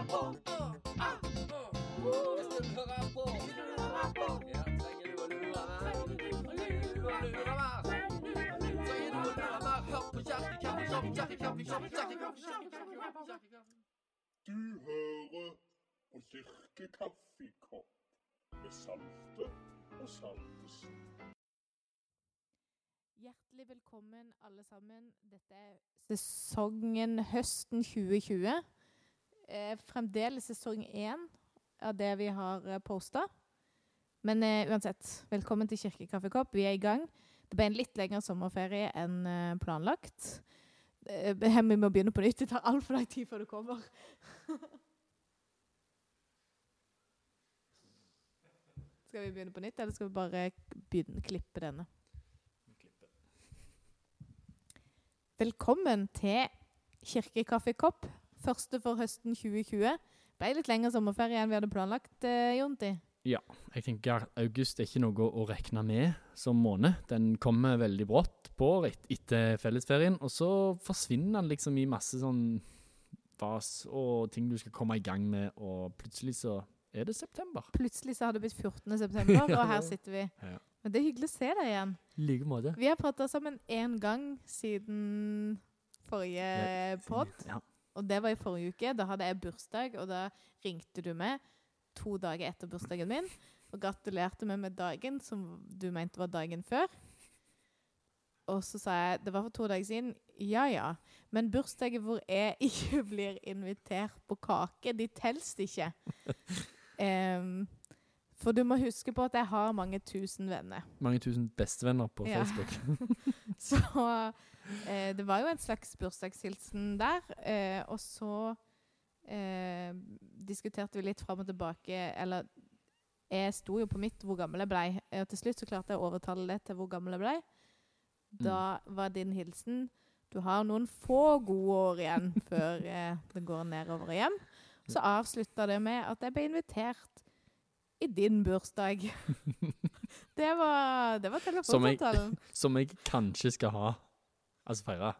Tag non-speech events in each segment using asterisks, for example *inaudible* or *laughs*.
du hører på Kirkekaffekopp med Salte og Salvesen. Hjertelig velkommen, alle sammen. Dette er sesongen høsten 2020. Eh, fremdeles sesong én av det vi har eh, posta. Men eh, uansett, velkommen til Kirkekaffekopp. Vi er i gang. Det ble en litt lengre sommerferie enn planlagt. Eh, *laughs* vi må begynne på nytt. Det tar altfor lang tid før det kommer. *laughs* skal vi begynne på nytt, eller skal vi bare begynne, klippe denne? Velkommen til Kirkekaffekopp. Første for høsten 2020. Ble litt lengre sommerferie enn vi hadde planlagt, eh, Jonti. Jeg tenker august er ikke noe å regne med som måned. Den kommer veldig brått på et, etter fellesferien, og så forsvinner den liksom i masse sånn vas og ting du skal komme i gang med, og plutselig så er det september. Plutselig så har det blitt 14. september, *laughs* og her sitter vi. Ja. Men det er hyggelig å se deg igjen. Like måte. Vi har prata sammen én gang siden forrige pod, Ja. Og det var i forrige uke. Da hadde jeg bursdag, og da ringte du meg to dager etter bursdagen min og gratulerte meg med dagen som du mente var dagen før. Og så sa jeg det var for to dager siden. Ja ja, men bursdager hvor jeg *laughs* ikke blir invitert på kake, de telles ikke. *laughs* um, for du må huske på at jeg har mange tusen venner. Mange tusen bestevenner på Ja. Facebook. *laughs* Så eh, det var jo en slags bursdagshilsen der. Eh, og så eh, diskuterte vi litt fram og tilbake. Eller jeg sto jo på mitt hvor gammel jeg blei. Og til slutt så klarte jeg å overtale det til hvor gammel jeg blei. Da var din hilsen Du har noen få gode år igjen *laughs* før eh, det går nedover og hjem. Så avslutta det med at jeg ble invitert i din bursdag. *laughs* det var, det var Som. *laughs* Som jeg kanskje skal ha. Altså feire.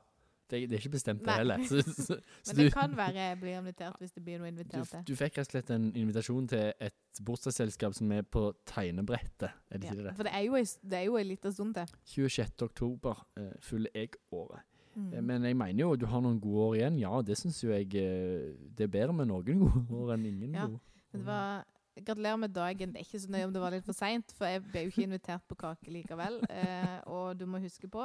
Det, det er ikke bestemt, det heller. Så, så, så *laughs* Men du, det kan være jeg blir invitert hvis det blir noe invitert til. du fikk rett og slett en invitasjon til et bursdagsselskap som er på tegnebrettet. Er det Ja, det? for det er jo det er jo en liten stund til. 26. oktober uh, fyller jeg året. Mm. Eh, Men jeg mener jo du har noen gode år igjen. Ja, det syns jo jeg eh, Det er bedre med noen *laughs* gode år enn ingen Ja. gode. Men det var, gratulerer med dagen. Det er ikke så nøye om det var litt for seint, for jeg ble jo ikke invitert på kake likevel. Eh, og du må huske på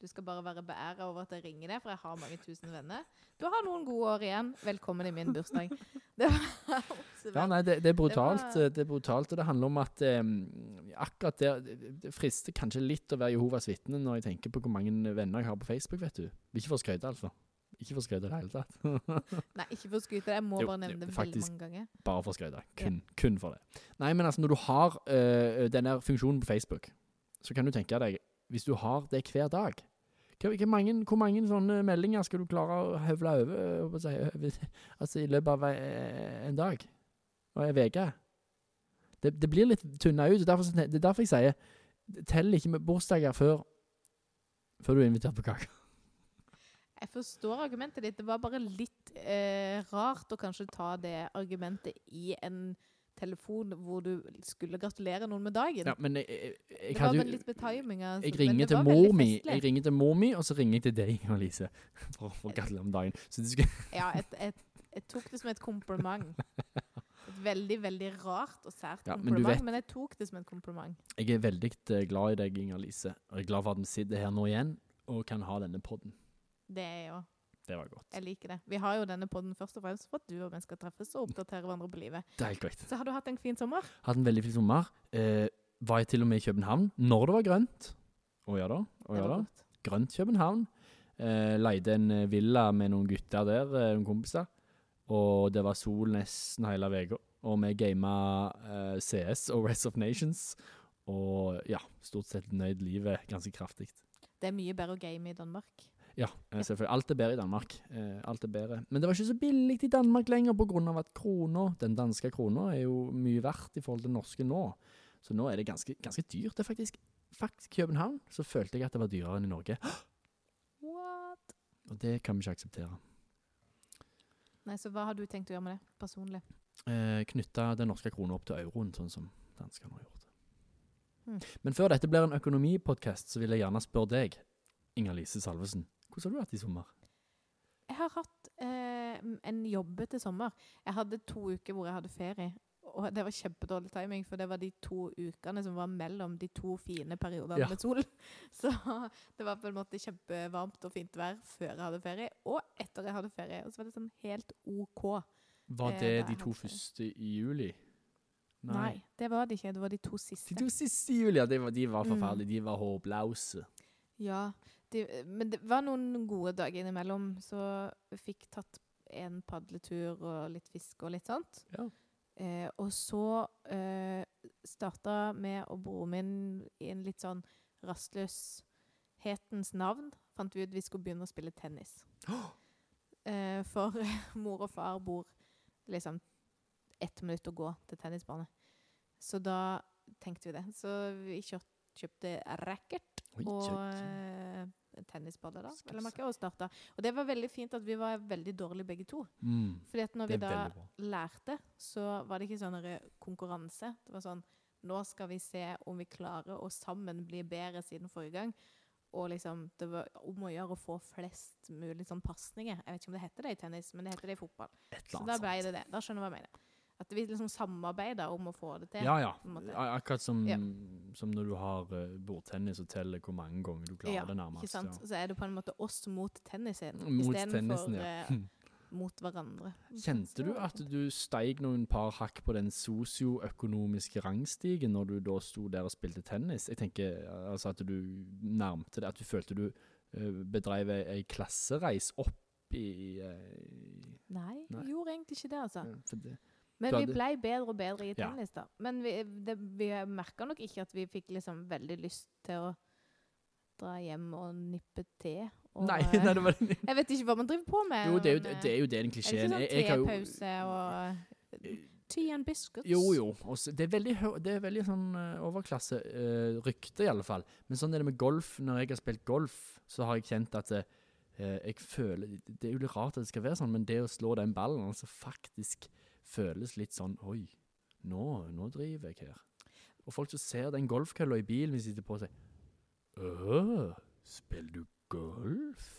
du skal bare være beæra over at jeg ringer deg, for jeg har mange tusen venner. Du har noen gode år igjen. Velkommen i min bursdag. *laughs* Det var Ja, nei, det, det er brutalt. Det var- Det, er brutalt, og det handler om at eh, akkurat der det, frister kanskje litt å være Jehovas vitne når jeg tenker på hvor mange venner jeg har på Facebook, vet du. Ikke for å skryte, altså. Ikke for å skryte i det hele tatt. *laughs* Nei, ikke for å skryte. Jeg må Jo, bare nevne det veldig mange ganger. Bare for å skryte. Kun, kun for det. Nei, men altså, når du har eh, denne funksjonen på Facebook, så kan du tenke deg Hvis du har det hver dag hvor, mange, hvor mange sånne meldinger skal du klare å høvle over, eh, *laughs* altså, i løpet av eh, en dag? Og en uke? Det, det blir litt tynna ut. Derfor, det er derfor jeg sier Tell ikke med bursdager før, før du er invitert på kake. Jeg forstår argumentet ditt. Det var bare litt eh, rart å kanskje ta det argumentet i en telefon hvor du skulle gratulere noen med dagen. Ja, men jeg, jeg, jeg, det var vel litt med timinga. altså, Jeg ringer til mor mi, jeg ringer til mor mi, og så ringer jeg til deg, Inger-Lise, for, å gratulere med dagen. *laughs* Ja, jeg, et, jeg tok det som et kompliment. Et veldig, veldig rart og sært Ja, men kompliment, vet- men, jeg tok det som et kompliment. jeg er veldig eh, glad i deg, Inger-Lise, og jeg er glad for at vi sitter her nå igjen og kan ha denne podden. Det er jeg òg. Det var godt. Jeg liker det. Vi har jo denne podden først og fremst for at du og vi skal treffes og oppdatere hverandre på livet. Det er helt korrekt. Så har du hatt en fin sommer? Hatt en veldig fin sommer. Eh, var jeg til og med i København når det var grønt. Å ja da. Å ja da. Grønt København. Eh, leide en eh, villa med noen gutter der, eh, noen kompiser. Og det var sol nesten hele uka. Og vi gama eh, CS og Rest of Nations. Og ja, stort sett nøyd livet ganske kraftig. Det er mye bedre å game i Danmark. Ja, eh, selvfølgelig. Alt er bedre i Danmark. Eh, alt er bedre. Men det var ikke så billig i Danmark lenger, av at krona, den danske krona, er jo mye verdt i forhold til den norske nå. Så nå er det ganske, ganske dyrt. Det er faktisk, faktisk København, så følte jeg at det var dyrere enn i Norge. *gasps* What? Og det kan vi ikke akseptere. Nei, så hva har du tenkt å gjøre med det personlig? Eh, Knytte den norske krona opp til euroen, sånn som danskene har gjort. Mm. Men før dette blir en økonomipodkast, så vil jeg gjerne spørre deg, Inger-Lise Salvesen. Hvordan har du hatt i sommer? Jeg har hatt eh, en jobbete sommer. Jeg hadde to uker hvor jeg hadde ferie. Og det var kjempedårlig timing, for det var de to ukene som var mellom de to fine periodene Ja. med sol. *laughs* Så det var på en måte kjempevarmt og fint vær før jeg hadde ferie, og etter jeg hadde ferie. Og så var det sånn helt OK. Var Eh, det eh, de to første i juli? Nei. det var det ikke. Det var de to siste. De to siste i juli, ja, de var, de var Mm. forferdelige. De var håpløse. Ja, de, men det var noen gode dager innimellom, så vi fikk tatt en padletur og litt fiske og litt sånt. Ja. Eh, og så eh, starta vi og broren min i en litt sånn rastløshetens navn. Fant vi ut vi skulle begynne å spille tennis. *gasps* Eh, for *laughs* mor og far bor liksom ett minutt å gå til tennisbane. Så da tenkte vi det. Så vi kjøpte racket og eh, tennisballer, da. vel vi merke, og starta. Og det var veldig fint at vi var veldig dårlige begge to. Mm, Fordi at når vi da lærte, så var det ikke sånn konkurranse. Det var sånn Nå skal vi se om vi klarer å sammen bli bedre siden forrige gang. Og liksom, det var om å gjøre å få flest mulig sånn pasninger. Jeg vet ikke om det heter det i tennis, men det heter det i fotball. Så da ble det det. Da skjønner du hva jeg mener. At vi liksom samarbeider om å få det til. Ja, ja. Akkurat som, Ja. som når du har uh, bordtennis og teller hvor mange ganger du klarer Ja, det nærmest. Ikke sant? ja. Så er det på en måte oss mot tennisen, istedenfor ja. uh, *laughs* mot hverandre. Kjente du at du steig noen par hakk på den sosioøkonomiske rangstigen når du da sto der og spilte tennis? Jeg tenker altså at du nærmte det, at du følte du uh, bedrev ei ei klassereis opp i, eh, Nei, Nei. vi gjorde egentlig ikke det, altså. ja, for det. Men vi ble bedre og bedre i Ja. tennis, da. Men vi, det, vi merka nok ikke at vi fikk liksom veldig lyst til å dra hjem og nippe te. Og, Nei, eh, *laughs* nei, det var Jeg vet ikke hva man driver på med. Jo, det er jo, eh, det er jo det den Er det ikke sånn tepause og tea and biscuits? Jo, jo. Også, det er veldig, det er veldig sånn uh, overklasse-rykte, i alle fall. Men sånn er det med golf. Når jeg har spilt golf, så har jeg kjent at uh, jeg føler Det er jo litt rart at det skal være sånn, men det å slå den ballen altså faktisk føles litt sånn Oi, nå, nå driver jeg her. Og folk som ser den golfkølla i bilen vi sitter på og sier Øh, spiller du golf?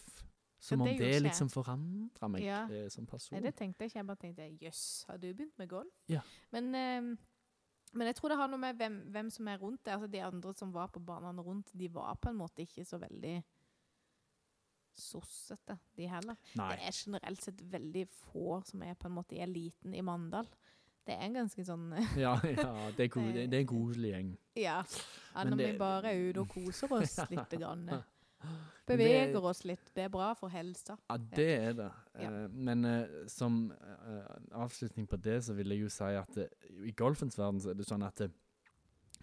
Som Ja, om det det liksom forandrer meg Ja. eh, som person. Nei, det tenkte jeg ikke. Jeg bare tenkte jøss, har du begynt med golf? Ja. Men, eh, men jeg tror det har noe med hvem, hvem som er rundt det. Altså De andre som var på banene rundt, de var på en måte ikke så veldig sossete, de heller. Nei. Det er generelt sett veldig få som er på en måte i eliten i Mandal. Det er en ganske sånn *laughs* Ja, ja det, er ko *laughs* det, det er en koselig gjeng. Ja. ja når vi bare er ute og koser oss *laughs* litt. Grann. Beveger det- oss litt. Det er bra for helsa. Ja, det er det. Ja. Eh, men eh, som eh, avslutning på det, så vil jeg jo si at eh, i golfens verden så er det sånn at eh,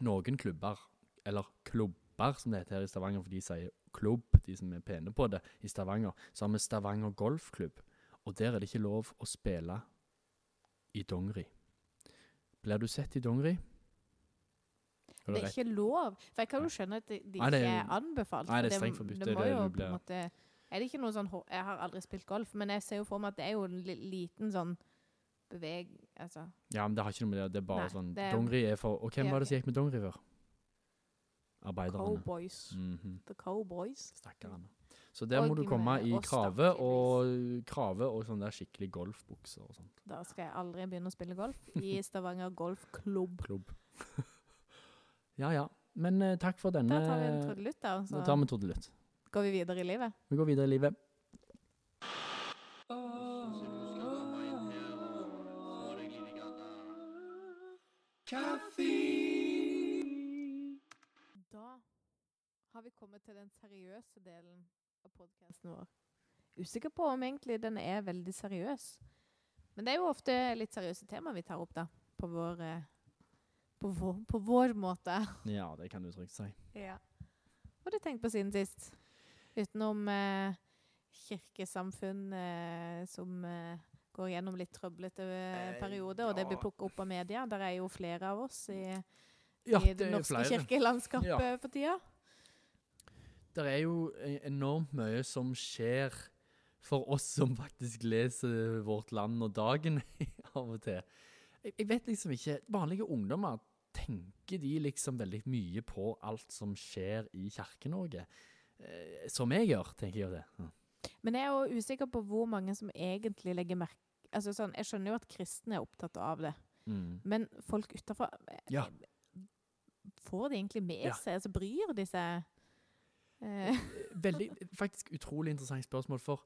noen klubber, eller klubber som det heter her i Stavanger, for de sier klubb, de som er pene på det i Stavanger, så har vi Stavanger golfklubb. Og der er det ikke lov å spille i dongeri. Blir du sett i dongeri? Det er ikke lov. For jeg kan jo skjønne at de det ikke er- anbefalt. Nei, det er strengt forbudt. Det, Det det jo på en måte Er det ikke noe sånn Jeg har aldri spilt golf, men jeg ser jo for meg at det er jo en liten sånn beveg... Altså Ja, men det har ikke noe med det. Det er bare Nei, sånn det er- Dongeri er for Og hvem Ja, var det som gikk med dongeri før? Arbeiderne. Cowboys. Mhm. The Cowboys. Stakkarene. Så der Og må du komme i krave og krave og sånne der skikkelig golfbukser og sånt. Da skal jeg aldri begynne å spille golf i Stavanger Golfklubb. Klubb. ja ja. Men uh, takk for denne. Da tar vi en trudelutt, da, og Da tar vi trudelutt. går vi videre i livet. Vi går videre i livet. Da vi kommet til den seriøse delen av podkasten vår. Usikker på om egentlig den er veldig seriøs. Men det er jo ofte litt seriøse temaer vi tar opp, da. På vår, eh, på vår, på vår måte. Ja, det kan du trygt si. Ja. Hva har du tenkt på siden sist? Utenom eh, kirkesamfunn eh, som eh, går gjennom litt trøblete eh, Eh, perioder, og det blir plukka plukket opp av media. Der er jo flere av oss i, Ja, i det det norske flere. kirkelandskapet Ja. for tida. Det er jo e- enormt mye som skjer for oss som faktisk leser Vårt Land og Dagen av og til. Jeg, jeg vet liksom ikke Vanlige ungdommer, tenker de liksom veldig mye på alt som skjer i Kirke-Norge? Eh, som jeg gjør, tenker jeg det. Ja. Men jeg er jo usikker på hvor mange som egentlig legger merke Altså sånn, Jeg skjønner jo at kristne er opptatt av det, Mm. men folk utafor Ja. Får de egentlig med Ja. seg? Altså bryr de seg? Eh, Veldig, faktisk utrolig interessant spørsmål, for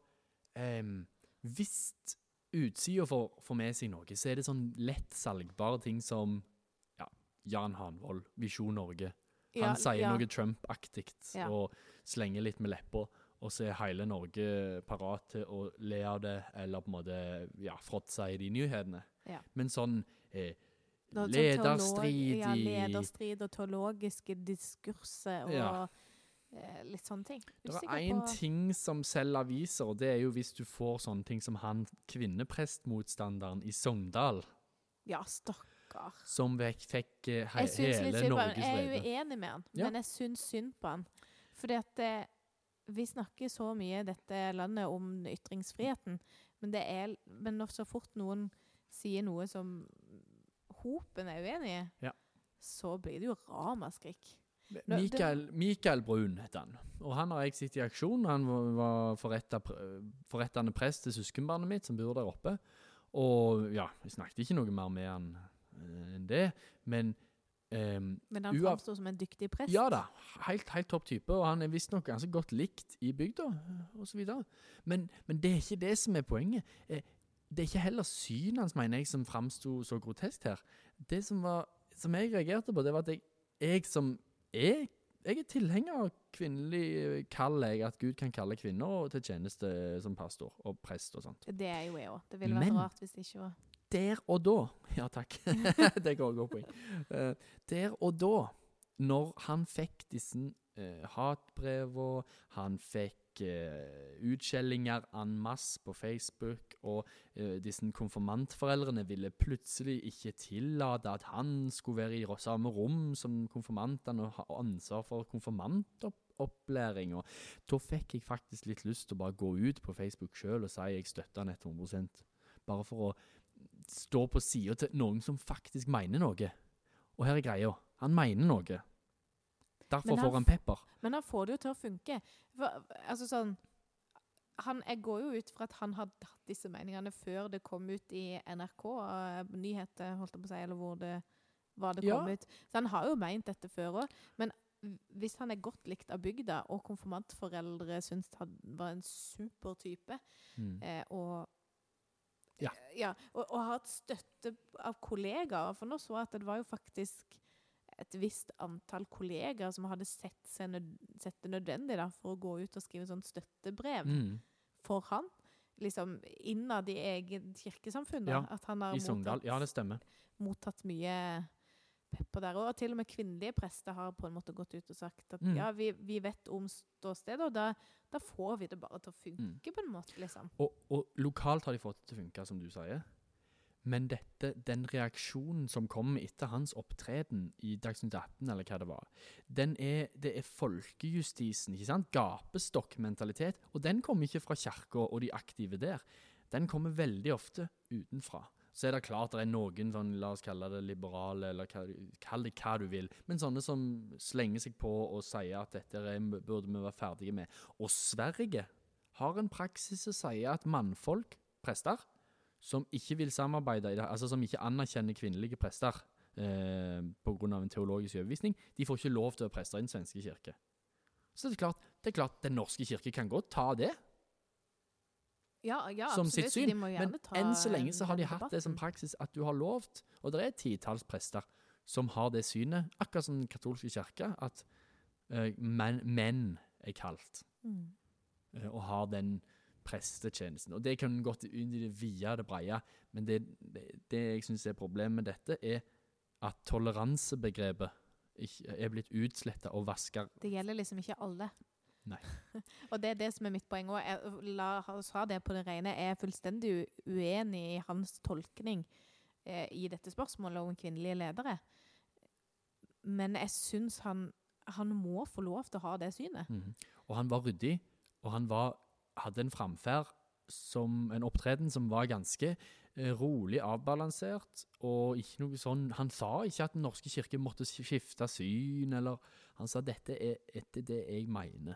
ehm, hvis utsida får, med seg noe, så er det sånn lett salgbare ting som ja, Jan Hanvold, Visjon Norge. Han ja, sier ja. noe Trump-aktig og slenger litt med leppa, og så er hele Norge parat til å le av det, eller på en måte ja, fråtse i de nyhetene. Men sånn eh, sånn lederstrid i ja, lederstrid og teologiske diskurser og eh, litt sånne ting. Det er én ting som selger aviser, og det er jo hvis du får sånne ting som han kvinneprestmotstanderen i Sogndal, Ja, stakkar. som fikk, fikk eh, he, hele Norges Jeg er uenig med han, Ja. men jeg syns synd på han. Fordi at det, vi snakker så mye i dette landet om ytringsfriheten, men, det er, men så fort noen sier noe som hopen er uenig i, Ja. så blir det jo ramaskrik. Mikael, Mikael Brun heter han, og han har jeg sett i aksjon. Han var, forrettende prest til søskenbarnet mitt som bor der oppe. Og ja, jeg snakket ikke noe mer med han eh, enn det, men um, Men han framsto som en dyktig prest. Ja da, helt, helt topp type, og han er visstnok ganske godt likt i bygda, osv. så videre. Men, men det er ikke det som er poenget. Eh, Det er ikke heller synet hans, mener jeg, som framsto så grotesk her. Det som, var, som jeg reagerte på, det var at jeg, jeg som er jeg er tilhenger av kvinnelig kall, jeg, at Gud kan kalle kvinner til tjeneste som pastor og prest og sånt. Det er jo jeg òg. Det ville vært Men- rart hvis det ikke var Der og da Ja, takk. *laughs* det går godt poeng. Uh, der og da, når han fikk disse uh, hatbrevene, han fikk uh, utskjellinger en masse på Facebook, og eh, disse konfirmantforeldrene ville plutselig ikke tillate at han skulle være i samme rom som konfirmantene og ha ansvar for konfirmantopplæring. Og da fikk jeg faktisk litt lyst til å bare gå ut på Facebook sjøl og si jeg støtter han 100% Bare for å stå på sida til noen som faktisk mener noe. Og her er greia. Han mener noe. Derfor får han pepper. Men han får det jo til å funke. For, altså sånn han, Jeg går jo ut fra at han hadde hatt disse meningene før det kom ut i NRK, eh, nyheter, holdt jeg på å si, eller hvor det var det Ja. kom ut. Så han har jo meint dette før òg. Men hvis han er godt likt av bygda, og konfirmantforeldre syns han var en super type, Mm. eh, og Ja. ja og, og har hatt støtte av kollegaer. For nå så jeg at det var jo faktisk et visst antall kollegaer som hadde sett, nød, sett det nødvendig da, for å gå ut og skrive sånn støttebrev Mm. for han. Liksom innad i eget kirkesamfunn. Ja, at han har mottatt, Ja, det mottatt mye pepper der òg. Og til og med kvinnelige prester har på en måte gått ut og sagt at Mm. ja, vi, vi vet om ståstedet, og da, da får vi det bare til å funke, Mm. på en måte, liksom. Og, og lokalt har de fått det til å funke, som du sier. Men dette, den reaksjonen som kommer etter hans opptreden i Dagsnytt 18, eller hva det var, den er, det er folkejustisen, ikke sant? Gapestokkmentalitet. Og den kommer ikke fra kirka og de aktive der. Den kommer veldig ofte utenfra. Så er det klart det er noen sånn, la oss kalle det liberale, eller kall det hva du vil, men sånne som slenger seg på og sier at dette burde vi være ferdige med. Og Sverige har en praksis som sier at mannfolk, prester, som ikke vil samarbeide, altså som ikke anerkjenner kvinnelige prester eh, pga. en teologisk overbevisning, de får ikke lov til å være prester i Den svenske kirke. Så det er klart, det er klart Den norske kirke kan godt ta det Ja, ja som sitt syn, men enn så lenge så har de hatt det som praksis at du har lovt, og det er titalls prester som har det synet, akkurat som den katolske kirke, at uh, menn, menn er kalt. Mm. Uh, og har den prestetjenesten. Og det kan godt inn i det vide, det breie, men det, det, det jeg syns er problemet med dette, er at toleransebegrepet er blitt utsletta og vaska Det gjelder liksom ikke alle. Nei. *laughs* og det er det som er mitt poeng òg. La oss ha det på det rene. Jeg er fullstendig uenig i hans tolkning eh, i dette spørsmålet om kvinnelige ledere. Men jeg syns han, han må få lov til å ha det synet. Mm. Og han var ryddig, og han var, hadde en framferd som en opptreden som var ganske eh, rolig avbalansert, og ikke noe sånn Han sa ikke at Den norske kirke måtte skifte syn, eller Han sa dette er etter det jeg mener.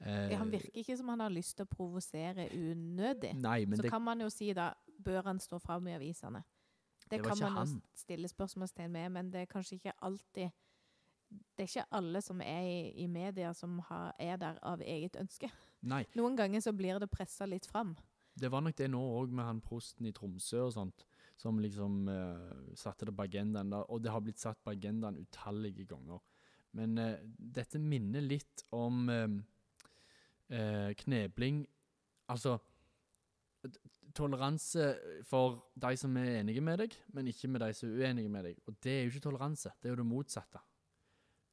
Eh, han virker ikke som han har lyst til å provosere unødig. Nei, men Så det, kan man jo si da, bør han stå fram i avisene? Det, Det kan man man jo han. stille spørsmålstegn med, men det er kanskje ikke alltid Det er ikke alle som er i, i media som har, er der av eget ønske. Nei, Noen ganger så blir det pressa litt fram. det var nok det nå òg med han prosten i Tromsø og sånt, som liksom eh, satte det på agendaen. Da, og det har blitt satt på agendaen utallige ganger. Men eh, dette minner litt om eh, eh, knebling Altså toleranse for de som er enige med deg, men ikke med de som er uenige med deg. Og det er jo ikke toleranse, det er jo det motsatte.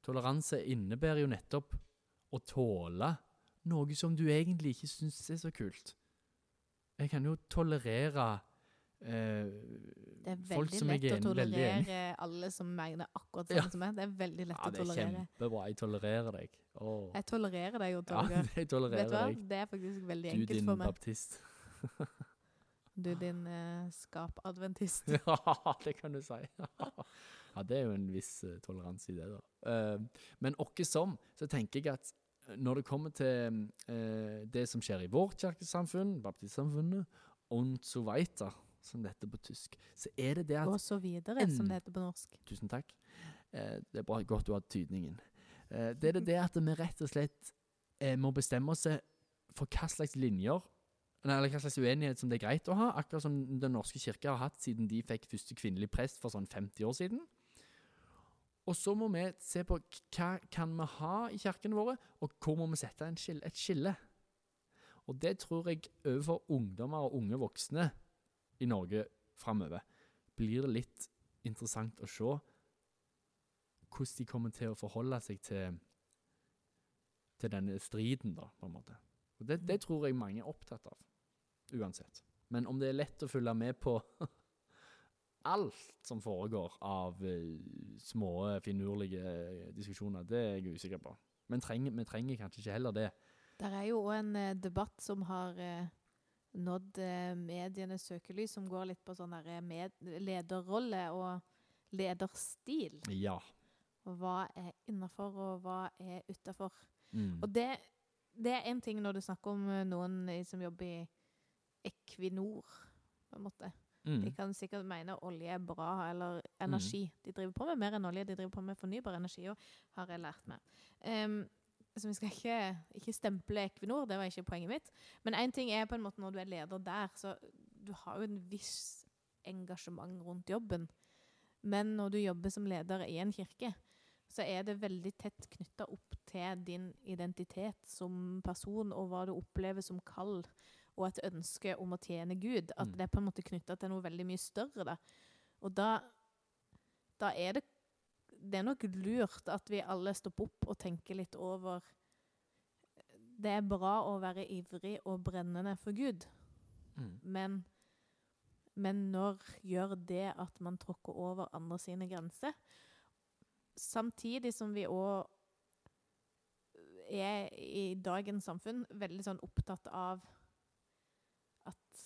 Toleranse innebærer jo nettopp å tåle noe som du egentlig ikke syns er så kult. Jeg kan jo tolerere eh, folk som jeg lett er Det er veldig enig tolerere alle som mener akkurat Ja. sånn som meg. Det er veldig lett Ja, å det er tolerere. kjempebra. Jeg tolererer deg. Oh. Jeg tolererer deg jo, Ja, *laughs* jeg tolererer Vet du hva? deg. Det er faktisk veldig Du enkelt for meg. baptist. *laughs* Du din eh, skapadventist. *laughs* Ja, det kan du si. ja, det er jo en viss uh, toleranse i det, da. Uh, men åkke som, så tenker jeg at når det kommer til eh, det som skjer i vårt kirkesamfunn, baptistsamfunnet, und so weiter, som det heter på tysk, så er det det at Og så videre, som det heter på norsk. Tusen takk. Eh, det er bra, godt du har tydningen. Eh, det er det, det at vi rett og slett eh, må bestemme oss for hva slags linjer Nei, eller hva slags uenighet som det er greit å ha, akkurat som Den norske kirke har hatt siden de fikk første kvinnelig prest for sånn 50 år siden. Og så må vi se på hva kan vi ha i kirkene våre, og hvor må vi sette skille, et skille. Og det tror jeg overfor ungdommer og unge voksne i Norge framover blir det litt interessant å se hvordan de kommer til å forholde seg til, til denne striden, da, på en måte. Og det, det tror jeg mange er opptatt av, uansett. Men om det er lett å følge med på alt som foregår av eh, små, finurlige eh, diskusjoner, det er jeg usikker på. Men treng, vi trenger kanskje ikke heller det. Der er jo òg en eh, debatt som har nådd medienes søkelys, som går litt på sånn lederrolle og lederstil. Ja. Og hva er innafor, og hva er utafor. Mm. Og det, det er én ting når du snakker om noen som jobber i Equinor, på en måte. Mm. De kan sikkert mene olje er bra, eller energi. De driver på med mer enn olje, de driver på med fornybar energi òg, har jeg lært meg. Um, så vi skal ikke, ikke stemple Equinor, det var ikke poenget mitt. Men én ting er på en måte når du er leder der, så du har jo en viss engasjement rundt jobben. Men når du jobber som leder i en kirke, så er det veldig tett knytta opp til din identitet som person, og hva du opplever som kall, og et ønske om å tjene Gud. At Mm. det er på en måte knytta til noe veldig mye større. Da. Og da, da er det Det er nok lurt at vi alle stopper opp og tenker litt over Det er bra å være ivrig og brennende for Gud, Mm. men men når gjør det at man tråkker over andre sine grenser? Samtidig som vi òg er i dagens samfunn veldig sånn opptatt av at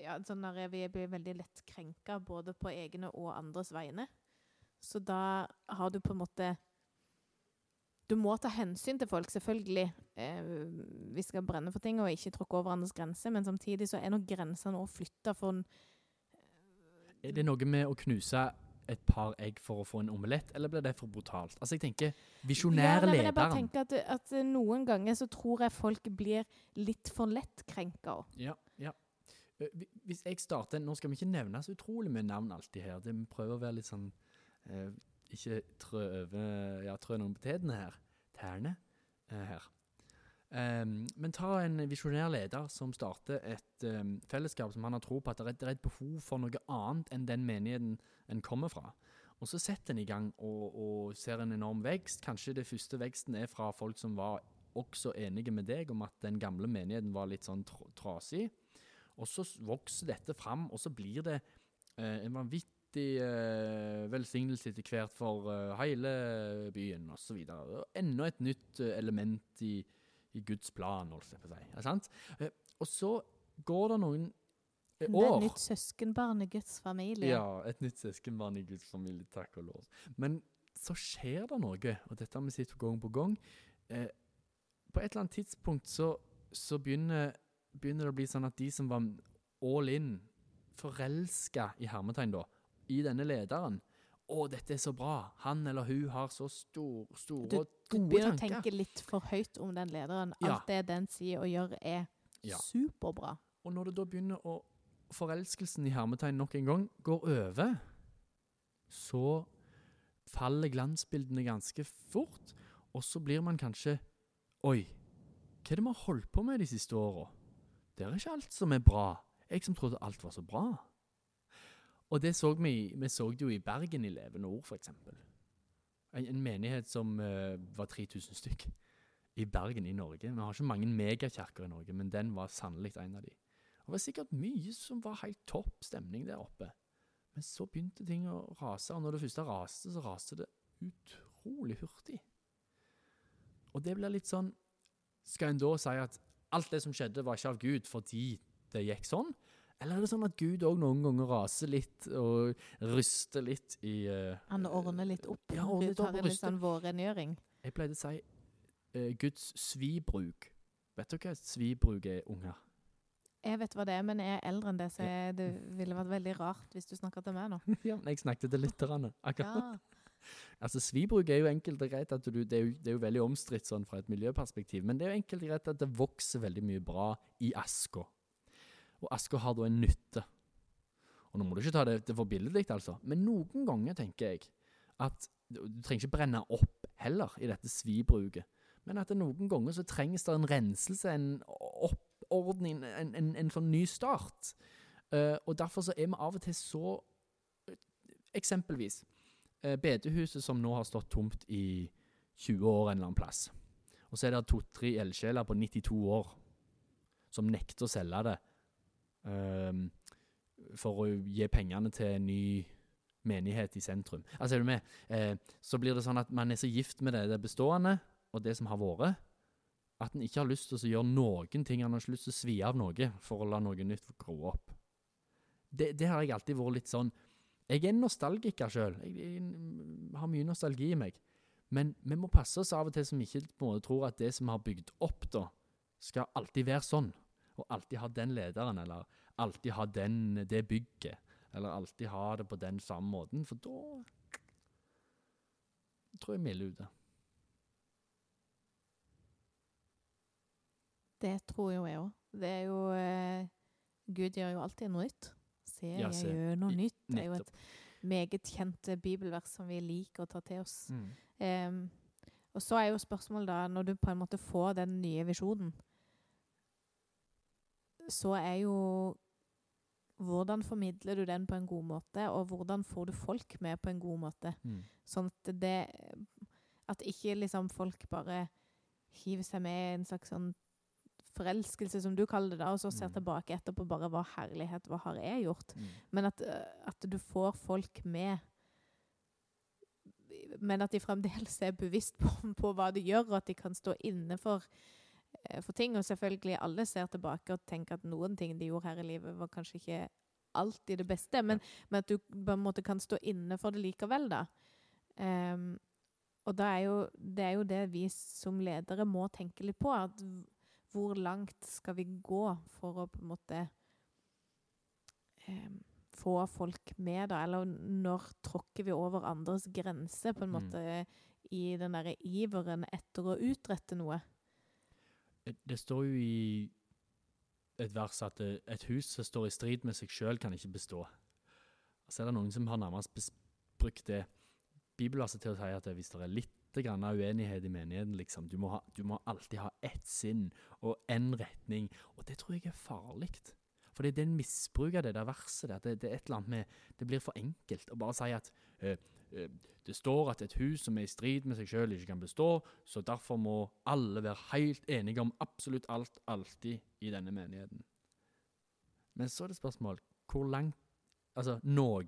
ja, sånn der vi blir veldig lett krenka både på egne og andres vegne. Så da har du på en måte Du må ta hensyn til folk, selvfølgelig. Eh, vi skal brenne for ting og ikke tråkke over andres grenser, men samtidig så er nok grensene nå flytta for en Er det noe med å knuse et par egg for å få en omelett, eller blir det for brutalt? Altså, jeg tenker Visjonær leder jeg bare tenker at, at noen ganger så tror jeg folk blir litt for lett krenka òg. Ja. Eh, Hvis jeg starter Nå skal vi ikke nevne så utrolig mye navn alltid her. Vi prøver å være litt sånn eh, Ikke trø Ja, trø noen tærne her. Tærne eh, her. Um, men ta en visjonær leder som starter et um, fellesskap som han har tro på at det er et behov for noe annet enn den menigheten en kommer fra. Og så setter en i gang og, og ser en enorm vekst. Kanskje det første veksten er fra folk som var også enige med deg om at den gamle menigheten var litt sånn tr trasig. Og så vokser dette fram, og så blir det eh, en vanvittig eh, velsignelse etter hvert for eh, hele byen osv. Enda et nytt eh, element i, i Guds plan, holdt jeg på å si. Eh, og så går det noen eh, Det er år et nytt søskenbarn i Guds familie. Ja, et nytt søskenbarn i Guds familie, takk og lov. Men så skjer det noe, og dette har vi sett gang på gang. Eh, på et eller annet tidspunkt så, så begynner, begynner det å bli sånn at de som var all in, forelska i hermetegn da, i denne lederen Å, dette er så bra. Han eller hun har så stor, store Du- tanker. Du begynner tanker. å tenke litt for høyt om den lederen. Ja. Alt det den sier og gjør, er Ja. superbra. Og når det da begynner å Forelskelsen i hermetegn nok en gang går over, så faller glansbildene ganske fort, og så blir man kanskje Oi, hva er det vi har holdt på med de siste åra? Det er ikke alt som er bra. Jeg som trodde alt var så bra. Og det så vi Vi så det jo i Bergen i Levende Ord, eksempel. En, en menighet som uh, var 3000 stykk. I Bergen i Norge. Vi har ikke mange megakirker i Norge, men den var sannelig en av de. Det var sikkert mye som var helt topp stemning der oppe. Men så begynte ting å rase, og når det første raste, så raste det utrolig hurtig. Og det blir litt sånn Skal en da si at alt det som skjedde, var ikke av Gud fordi det gikk sånn? Eller er det sånn at Gud òg noen ganger raser litt og ryster litt i uh, Han ordner litt opp. Ja, ordner du tar en litt sånn vårrengjøring. Jeg pleide å si uh, Guds svibruk. Vet dere hva et svibruk er, unger? Jeg vet hva det er, men jeg er eldre enn det, så jeg, det ville vært veldig rart hvis du snakket til meg nå. *laughs* ja, men jeg snakket til lytterne. akkurat. Ja. Altså, Svibruk er jo enkelt og greit at du, det, er jo, det er jo veldig omstridt sånn fra et miljøperspektiv, men det er jo enkelt og greit at det vokser veldig mye bra i aska. Og aska har da en nytte. Og nå må du ikke ta det, det for billedlig, altså, men noen ganger tenker jeg at du trenger ikke brenne opp heller i dette svibruket, men at det noen ganger så trengs det en renselse, en oppordning, en, en, en sånn ny start. Uh, og derfor så er vi av og til så Eksempelvis eh, bedehuset som nå har stått tomt i 20 år en eller annen plass. Og så er det to-tre ildsjeler på 92 år som nekter å selge det ehm, for å gi pengene til en ny menighet i sentrum. Altså, er du med? Eh, så blir det sånn at man er så gift med det, det bestående og det som har vært, at en ikke har lyst til å gjøre noen ting. En har ikke lyst til å svi av noe for å la noe nytt gro opp. Det, det har jeg alltid vært litt sånn jeg er nostalgiker sjøl. Jeg, jeg har mye nostalgi i meg. Men vi må passe oss av og til som ikke på måte tror at det som vi har bygd opp, da, skal alltid være sånn. Og alltid ha den lederen, eller alltid ha den, det bygget. Eller alltid ha det på den samme måten. For da tror jeg vi er ute. Det tror jo jeg òg. Det er jo eh, Gud gjør jo alltid noe nytt. Se, Ja, jeg gjør noe nytt. Det er jo et meget kjent eh, bibelvers som vi liker å ta til oss. Mm. Um, og så er jo spørsmålet da, når du på en måte får den nye visjonen, så er jo hvordan formidler du den på en god måte, og hvordan får du folk med på en god måte? Mm. Sånn at det At ikke liksom folk bare hiver seg med i en slags sånn forelskelse, som du kaller det, da, og så ser Mm. tilbake etterpå bare hva herlighet, hva har jeg gjort? Mm. Men at, øh, at du får folk med Men at de fremdeles er bevisst på, på hva de gjør, og at de kan stå inne for, eh, for ting. Og selvfølgelig alle ser tilbake og tenker at noen ting de gjorde her i livet, var kanskje ikke alltid det beste, men, men at du på en måte kan stå inne for det likevel, da. Um, og da er jo, det er jo det vi som ledere må tenke litt på. At hvor langt skal vi gå for å på en måte eh, få folk med, da? Eller når tråkker vi over andres grense, på en Mm. måte, i den derre iveren etter å utrette noe? Eh, Det står jo i et vers at eh, et hus som står i strid med seg sjøl, kan ikke bestå. Så er det noen som har nærmest brukt det bibelverset til å si at hvis det er litt uenighet i menigheten, liksom, du må, ha, du må alltid ha ett sinn og én retning. Og det tror jeg er farlig. For det er en misbruk av det der verset der. Det, det er et eller annet med Det blir for enkelt å bare si at eh, eh, det står at et hus som er i strid med seg sjøl, ikke kan bestå, så derfor må alle være helt enige om absolutt alt, alltid, i denne menigheten. Men så er det spørsmål hvor langt Altså, noe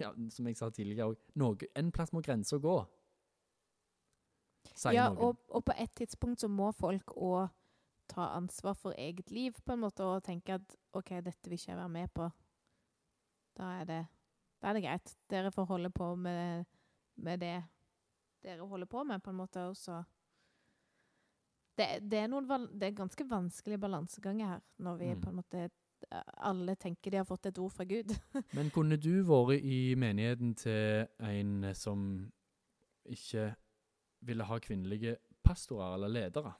ja, Som jeg sa tidligere òg, En plass må grensa gå. Sier Ja, og, og på et tidspunkt så må folk òg ta ansvar for eget liv, på en måte, og tenke at OK, dette vil ikke jeg være med på, da er det, da er det greit. Dere får holde på med, med det dere holder på med, på en måte, og så det, det, er noen, det er ganske vanskelig balanseganger her, når vi Mm. på en måte alle tenker de har fått et ord fra Gud. Men kunne du vært i menigheten til en som ikke ville ha kvinnelige pastorer eller ledere?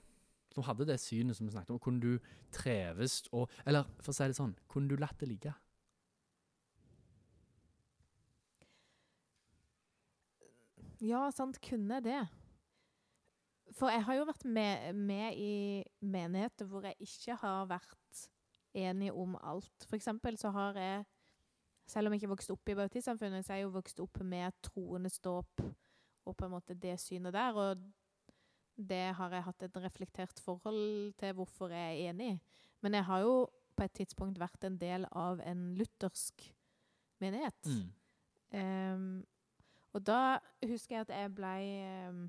Som hadde det synet som vi snakket om. Kunne du treves og Eller for å si det sånn, kunne du latt det ligge? Ja, sant, kunne det. For jeg har jo vært med, med i menigheter hvor jeg ikke har vært enig om alt. For eksempel så har jeg, selv om jeg ikke vokste opp i baptistsamfunnet, så er jeg jo vokst opp med troende ståp og på en måte det synet der. Og det har jeg hatt et reflektert forhold til hvorfor jeg er enig i. Men jeg har jo på et tidspunkt vært en del av en luthersk menighet. Ehm, og da husker jeg at jeg blei um,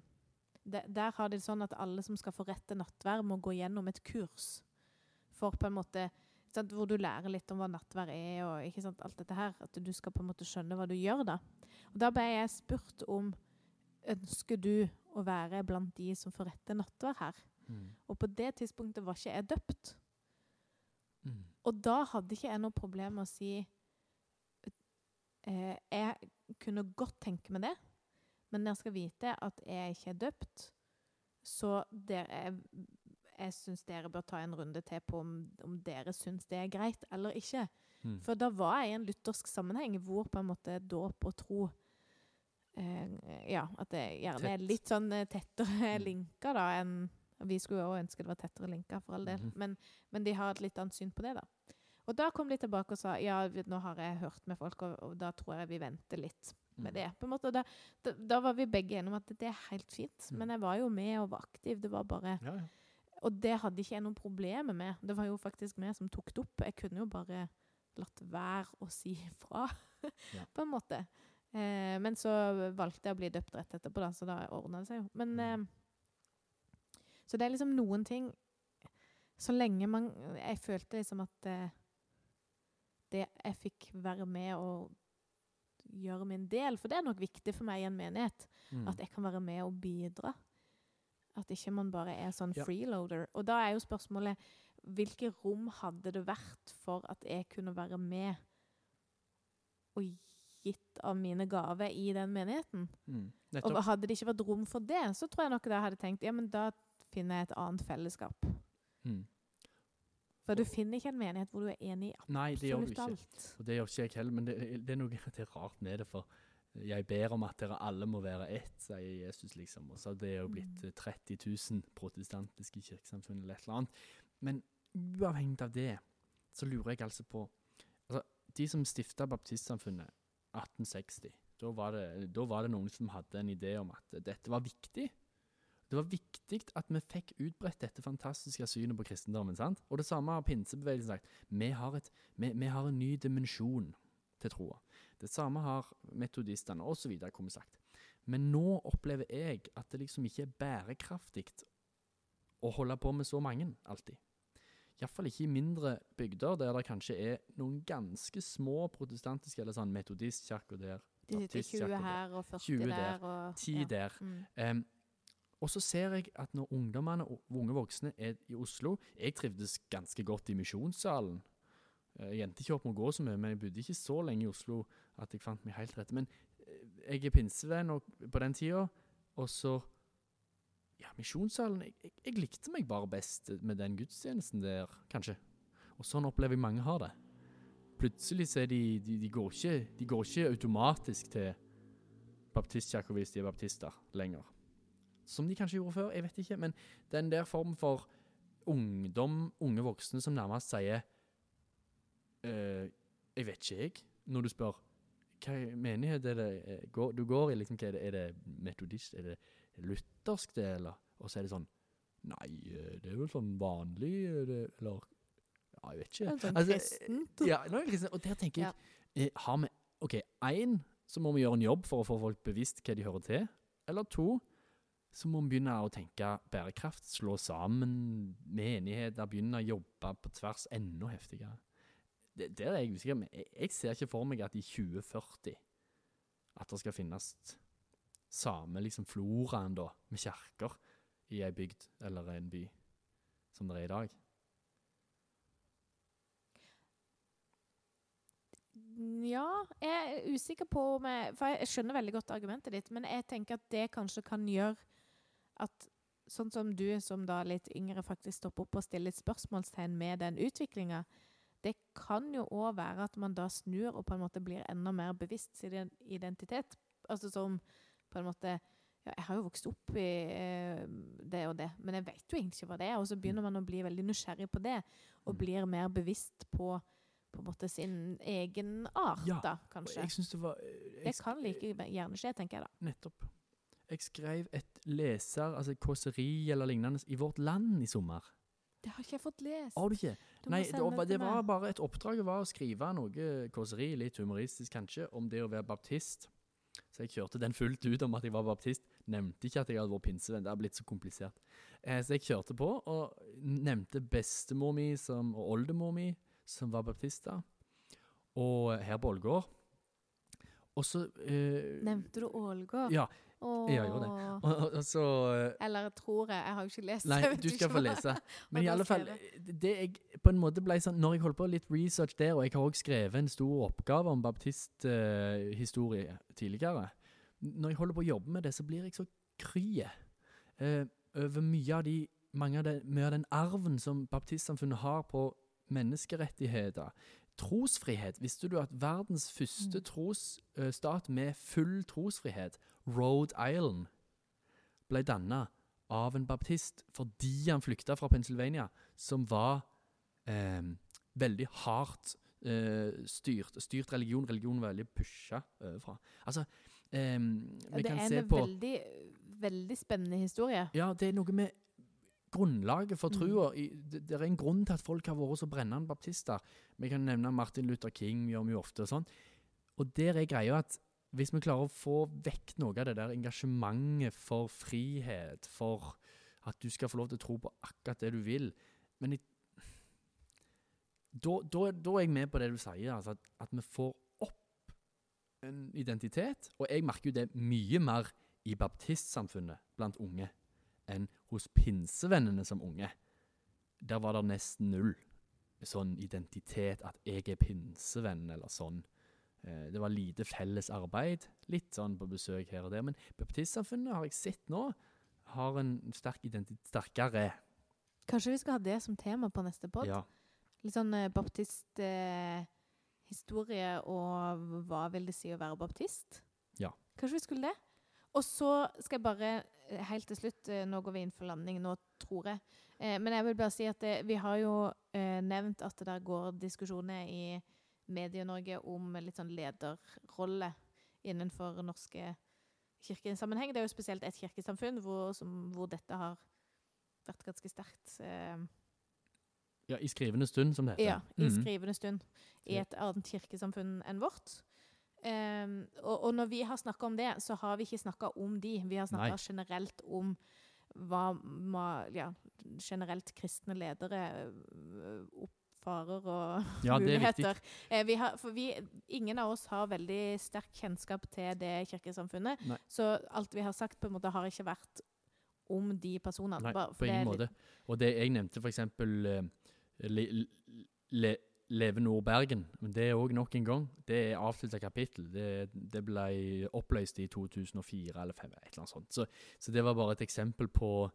de- Der har de det sånn at alle som skal få rett til nattvær, må gå gjennom et kurs. For på en måte sant, Hvor du lærer litt om hva nattvær er, og ikke sant, alt dette her. At du skal på en måte skjønne hva du gjør da. Og da ble jeg spurt om Ønsker du å være blant de som får rette nattverd her? Mm. Og på det tidspunktet var ikke jeg døpt. Mm. Og da hadde ikke jeg noe problem med å si eh, Jeg kunne godt tenke meg det, men dere skal vite at jeg ikke er døpt. Så dere, jeg, jeg syns dere bør ta en runde til på om, om dere syns det er greit eller ikke. Mm. For da var jeg i en luthersk sammenheng hvor på en måte dåp og tro Ja, at det gjerne er litt sånn eh, tettere linker da enn Vi skulle jo ønske det var tettere linker, for all del. Mhm. Men, men de har et litt annet syn på det, da. Og da kom de tilbake og sa ja, nå har jeg hørt med folk, og, og da tror jeg vi venter litt med Mm. det. på en måte. Da, da, da var vi begge enige om at det er helt fint. Mm. Men jeg var jo med og var aktiv. Det var bare Ja, ja. Og det hadde ikke jeg noen problemer med. Det var jo faktisk vi som tok det opp. Jeg kunne jo bare latt være å si *laughs* ifra, Ja. på en måte. Eh, men så valgte jeg å bli døpt rett etterpå, da, så da ordna det seg jo. Men Mm. eh, Så det er liksom noen ting Så lenge man Jeg følte liksom at eh, det jeg fikk være med og gjøre min del, for det er nok viktig for meg i en menighet. Mm. At jeg kan være med og bidra. At ikke man bare er sånn Ja. freeloader. Og da er jo spørsmålet hvilke rom hadde det vært for at jeg kunne være med og gitt av mine gaver i den menigheten? Mm. Og hadde det ikke vært rom for det, så tror jeg nok jeg hadde tenkt ja, men da finner jeg et annet fellesskap. Mm. For du finner ikke en menighet hvor du er enig i absolutt Nei, det gjør du ikke. alt. Og det gjør ikke jeg heller, men det, det er noe *laughs* det er rart med det. For jeg ber om at dere alle må være ett, sier Jesus, liksom. Og så har det jo blitt Mm. eh, 30 000 protestantiske kirkesamfunn eller et eller annet. Men uavhengig av det, så lurer jeg altså på altså, De som stifta baptistsamfunnet 1860, da var, det, da var det noen som hadde en idé om at dette var viktig. Det var viktig at vi fikk utbredt dette fantastiske synet på kristendommen. sant? Og det samme har pinsebevegelsen sagt. Vi har, et, vi, vi har en ny dimensjon til troa. Det samme har metodistene osv. sagt. Men nå opplever jeg at det liksom ikke er bærekraftig å holde på med så mange alltid. Iallfall ikke i mindre bygder, der det kanskje er noen ganske små protestantiske eller sånn metodistkirker der. De sitter baptistkirker 20 der, her og 40 20 der, og 10 ja. der. Mm. Um, og så ser jeg at når ungdommene og unge voksne er i Oslo Jeg trivdes ganske godt i Misjonssalen. Eh, Jeg endte ikke opp med å gå så mye, men jeg bodde ikke så lenge i Oslo at jeg fant meg helt rett. Men eh, jeg er pinsevenn på den tida, og så Ja, Misjonssalen jeg, jeg, jeg likte meg bare best med den gudstjenesten der, kanskje. Og sånn opplever jeg mange har det. Plutselig så er de De, de, går, ikke, de går ikke automatisk til baptistkirka hvis de er baptister lenger. Som de kanskje gjorde før, jeg vet ikke. Men den der form for ungdom, unge voksne, som nærmest sier eh, Jeg vet ikke, jeg. Når du spør hva menighet er det eh, går, du går i, liksom, hva er det, er det metodist, er det luthersk det, eller? Og så er det sånn Nei, eh, det er vel sånn vanlig, det, eller Ja, jeg vet ikke. En sånn Altså, kristent. Ja, nå er det kristen, og der tenker jeg ja. har vi, Ok, én, så må vi gjøre en jobb for å få folk bevisst hva de hører til. Eller to, så må vi begynne å tenke bærekraft, slå sammen menigheter, begynne å jobbe på tvers enda heftigere. Det, det er jeg usikker, på. jeg, jeg ser ikke for meg at i 2040 at det skal finnes samme liksom floraen da, med kjerker i ei bygd eller en by som det er i dag. Ja, jeg er usikker på om jeg For jeg skjønner veldig godt argumentet ditt, men jeg tenker at det kanskje kan gjøre at Sånn som du som da litt yngre faktisk stopper opp og stiller litt spørsmålstegn med den utviklinga. Det kan jo òg være at man da snur og på en måte blir enda mer bevisst sin identitet. Altså som på en måte ja, Jeg har jo vokst opp i eh, det og det, men jeg vet jo egentlig ikke hva det er. Og så begynner man å bli veldig nysgjerrig på det, og Mm. blir mer bevisst på på en måte sin egen art, Ja, da, kanskje. jeg synes det var jeg, Det kan like gjerne skje, tenker jeg da. Nettopp. Jeg skrev et leser, altså et kåseri eller lignende, i Vårt Land i sommer. Det har ikke jeg fått lest. Har du ikke? Du Nei, det, var- det var bare et oppdrag var å skrive noe kåseri, litt humoristisk kanskje, om det å være baptist. Så jeg kjørte den fullt ut om at jeg var baptist. Nevnte ikke at jeg hadde vært pinsevenn. Det har blitt så komplisert. Eh, så jeg kjørte på og nevnte bestemor mi som, og oldemor mi, som var baptister. Og her på Ålgård. Og så eh, Nevnte du Ålgård? Ja. Åh. jeg gjorde det. Og, og, og så eh, Eller tror jeg. Jeg har jo ikke lest Nei, du skal få lese. *laughs* Men i alle fall, det jeg på en måte ble sånn Når jeg holdt på litt research der, og jeg har også skrevet en stor oppgave om baptisthistorie tidligere Når jeg holder på å jobbe med det, så blir jeg så kry eh, over mye av de mange av den, mye av den arven som baptistsamfunnet har på menneskerettigheter. Trosfrihet. Visste du at verdens første Mm. trosstat med full trosfrihet, Rhode Island, ble danna av en baptist fordi han flykta fra Pennsylvania, som var eh, veldig hardt eh, styrt. Styrt religion. Religion var veldig pusha overfra. Altså, eh, Ja, på det er en veldig, veldig spennende historie. Ja, det er noe med grunnlaget for Mm. trua. Det, det er en grunn til at folk har vært så brennende baptister. Vi kan nevne Martin Luther King, gjør vi jo ofte og sånn. Og der er greia at hvis vi klarer å få vekk noe av det der engasjementet for frihet, for at du skal få lov til å tro på akkurat det du vil Men i, da, da, da er jeg med på det du sier, altså at, at vi får opp en identitet. Og jeg merker jo det mye mer i baptistsamfunnet blant unge enn hos pinsevennene som unge. Der var det nesten null sånn identitet, at jeg er pinsevenn, eller sånn. Eh, Det var lite felles arbeid, litt sånn på besøk her og der. Men baptistsamfunnet har jeg sett nå, har en sterk identitet, sterkere. Kanskje vi skal ha det som tema på neste pod? Ja. Litt sånn eh, baptisthistorie, og hva vil det si å være baptist? Ja. Kanskje vi skulle det? Og så skal jeg bare, eh, helt til slutt, eh, nå går vi inn for landing, nå tror jeg. Eh, men jeg vil bare si at det, vi har jo eh, nevnt at det der går diskusjoner i Medie-Norge om litt sånn lederrolle innenfor norske kirkesammenheng. Det er jo spesielt et kirkesamfunn hvor, som, hvor dette har vært ganske sterkt. Eh, ja, i skrivende stund, som det heter. ja, i Mhm. skrivende stund. I et annet kirkesamfunn enn vårt. Um, og, og når vi har snakka om det, så har vi ikke snakka om de. Vi har snakka generelt om hva ma, ja, generelt kristne ledere øh, oppfarer og Ja, er muligheter. Eh, vi har, for vi, ingen av oss har veldig sterk kjennskap til det kirkesamfunnet. Nei. Så alt vi har sagt, på en måte har ikke vært om de personene. Nei, på det ingen måte. Og det jeg nevnte, for eksempel eh, le, le, Leve Nord Bergen, men det er òg nok en gang. Det er avslutta kapittel. Det, det ble oppløst i 2004 eller 2005, et eller annet sånt. Så, så det var bare et eksempel på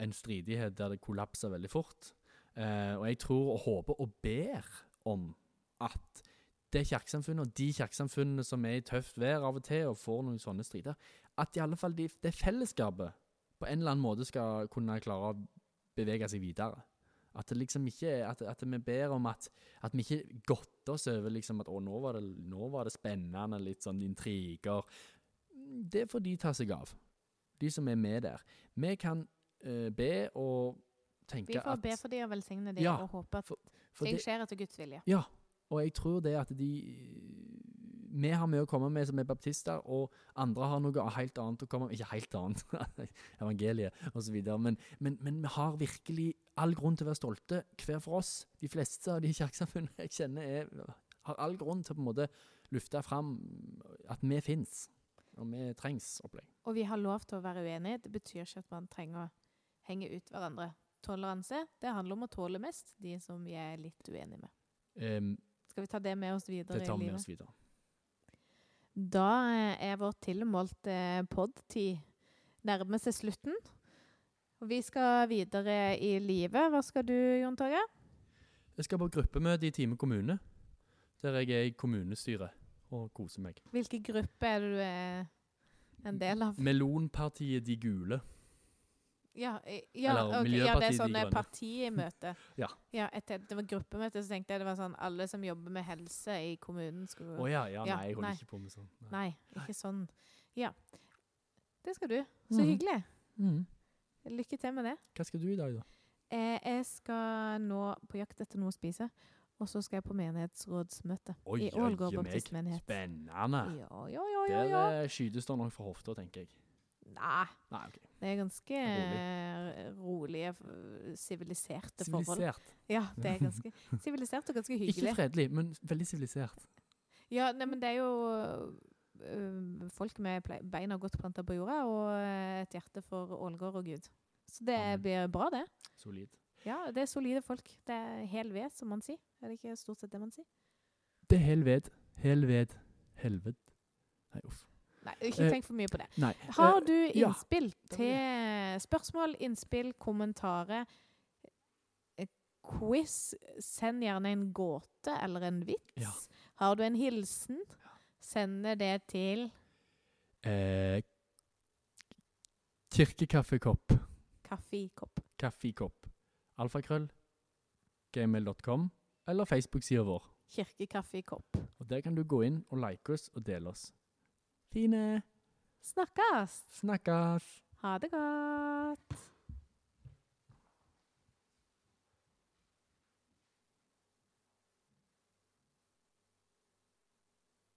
en stridighet der det kollapsa veldig fort. Eh, og jeg tror og håper og ber om at det kirkesamfunnet og de kirkesamfunnene som er i tøft vær av og til og får noen sånne strider, at i alle fall de, det fellesskapet på en eller annen måte skal kunne klare å bevege seg videre. At det liksom ikke At, at vi ber om at, at vi ikke godter oss over liksom at å, nå var, det, nå var det spennende, litt sånn intriger. Det får de ta seg av, de som er med der. Vi kan uh, be og tenke at Vi får at be for de og velsigne de, Ja, og håpe at for ting det, skjer etter Guds vilje. Ja, og jeg tror det at de vi har mye å komme med som er baptister, og andre har noe helt annet å komme med. Ikke helt annet, *laughs* evangeliet osv. Men, men, men vi har virkelig all grunn til å være stolte, hver for oss. De fleste av de *laughs* kirkesamfunnene jeg kjenner, er, har all grunn til å på en måte lufte fram at vi fins, og vi trengs opplegg. Og vi har lov til å være uenige. Det betyr ikke at man trenger å henge ut hverandre. Toleranse, det handler om å tåle mest de som vi er litt uenige med. Um, Skal vi ta det med oss videre det tar vi med oss videre. Da eh, er vår tilmålte podtid nærmer seg slutten. Vi skal videre i livet. Hva skal du, Jon Torge? Jeg skal på gruppemøte i Time kommune, der jeg er i kommunestyret og koser meg. Hvilken gruppe er det du er en del av? Melonpartiet De Gule. Ja, eh, ja, Eller okay, ja det er sånn sånne Grønne. partimøte. *laughs* Ja. ja etter, det var gruppemøte, så tenkte jeg det var sånn alle som jobber med helse i kommunen skulle Å ja, ja, Ja, nei, jeg holder nei. ikke på med sånn. Nei. Nei, ikke sånn. Ja. Det skal du. Så mm. hyggelig. Mhm. Lykke til med det. Hva skal du i dag, da? Eh, jeg skal nå på jakt etter noe å spise, og så skal jeg på menighetsrådsmøte i Ålgård baptistmenighet. Spennende. Ja, ja, ja, ja, ja. Der eh, skytes det nok fra hofta, tenker jeg. Nei, Nei, okay. det er ganske Rolig. rolige, siviliserte forhold. Sivilisert. Ja, det er ganske sivilisert og ganske *laughs* Ikke fredelig, men veldig sivilisert. Ja, nei, men det er jo folk med beina godt planta på jorda, og øh, et hjerte for Ålgård og Gud. Så det Amen. blir bra, det. Solid. Ja, det er solide folk. Det er hel ved, som man sier. Er det ikke stort sett det man sier? Det er hel ved. Hel ved. Helvete. Nei, uff. Nei, ikke Eh, tenk for mye på det. Nei. Har eh, du innspill ja. til spørsmål, innspill, kommentarer, eh, quiz? Send gjerne en gåte eller en vits. Ja. Har du en hilsen? Send det til eh, Kirkekaffekopp. kaffekopp. Kaffekopp. Alfakrøll. Gmail.com. Eller Facebook-sida vår. Kirkekaffekopp. Og Der kan du gå inn og like oss og dele oss. Fine. Snakkes! Snakkes. Ha det godt!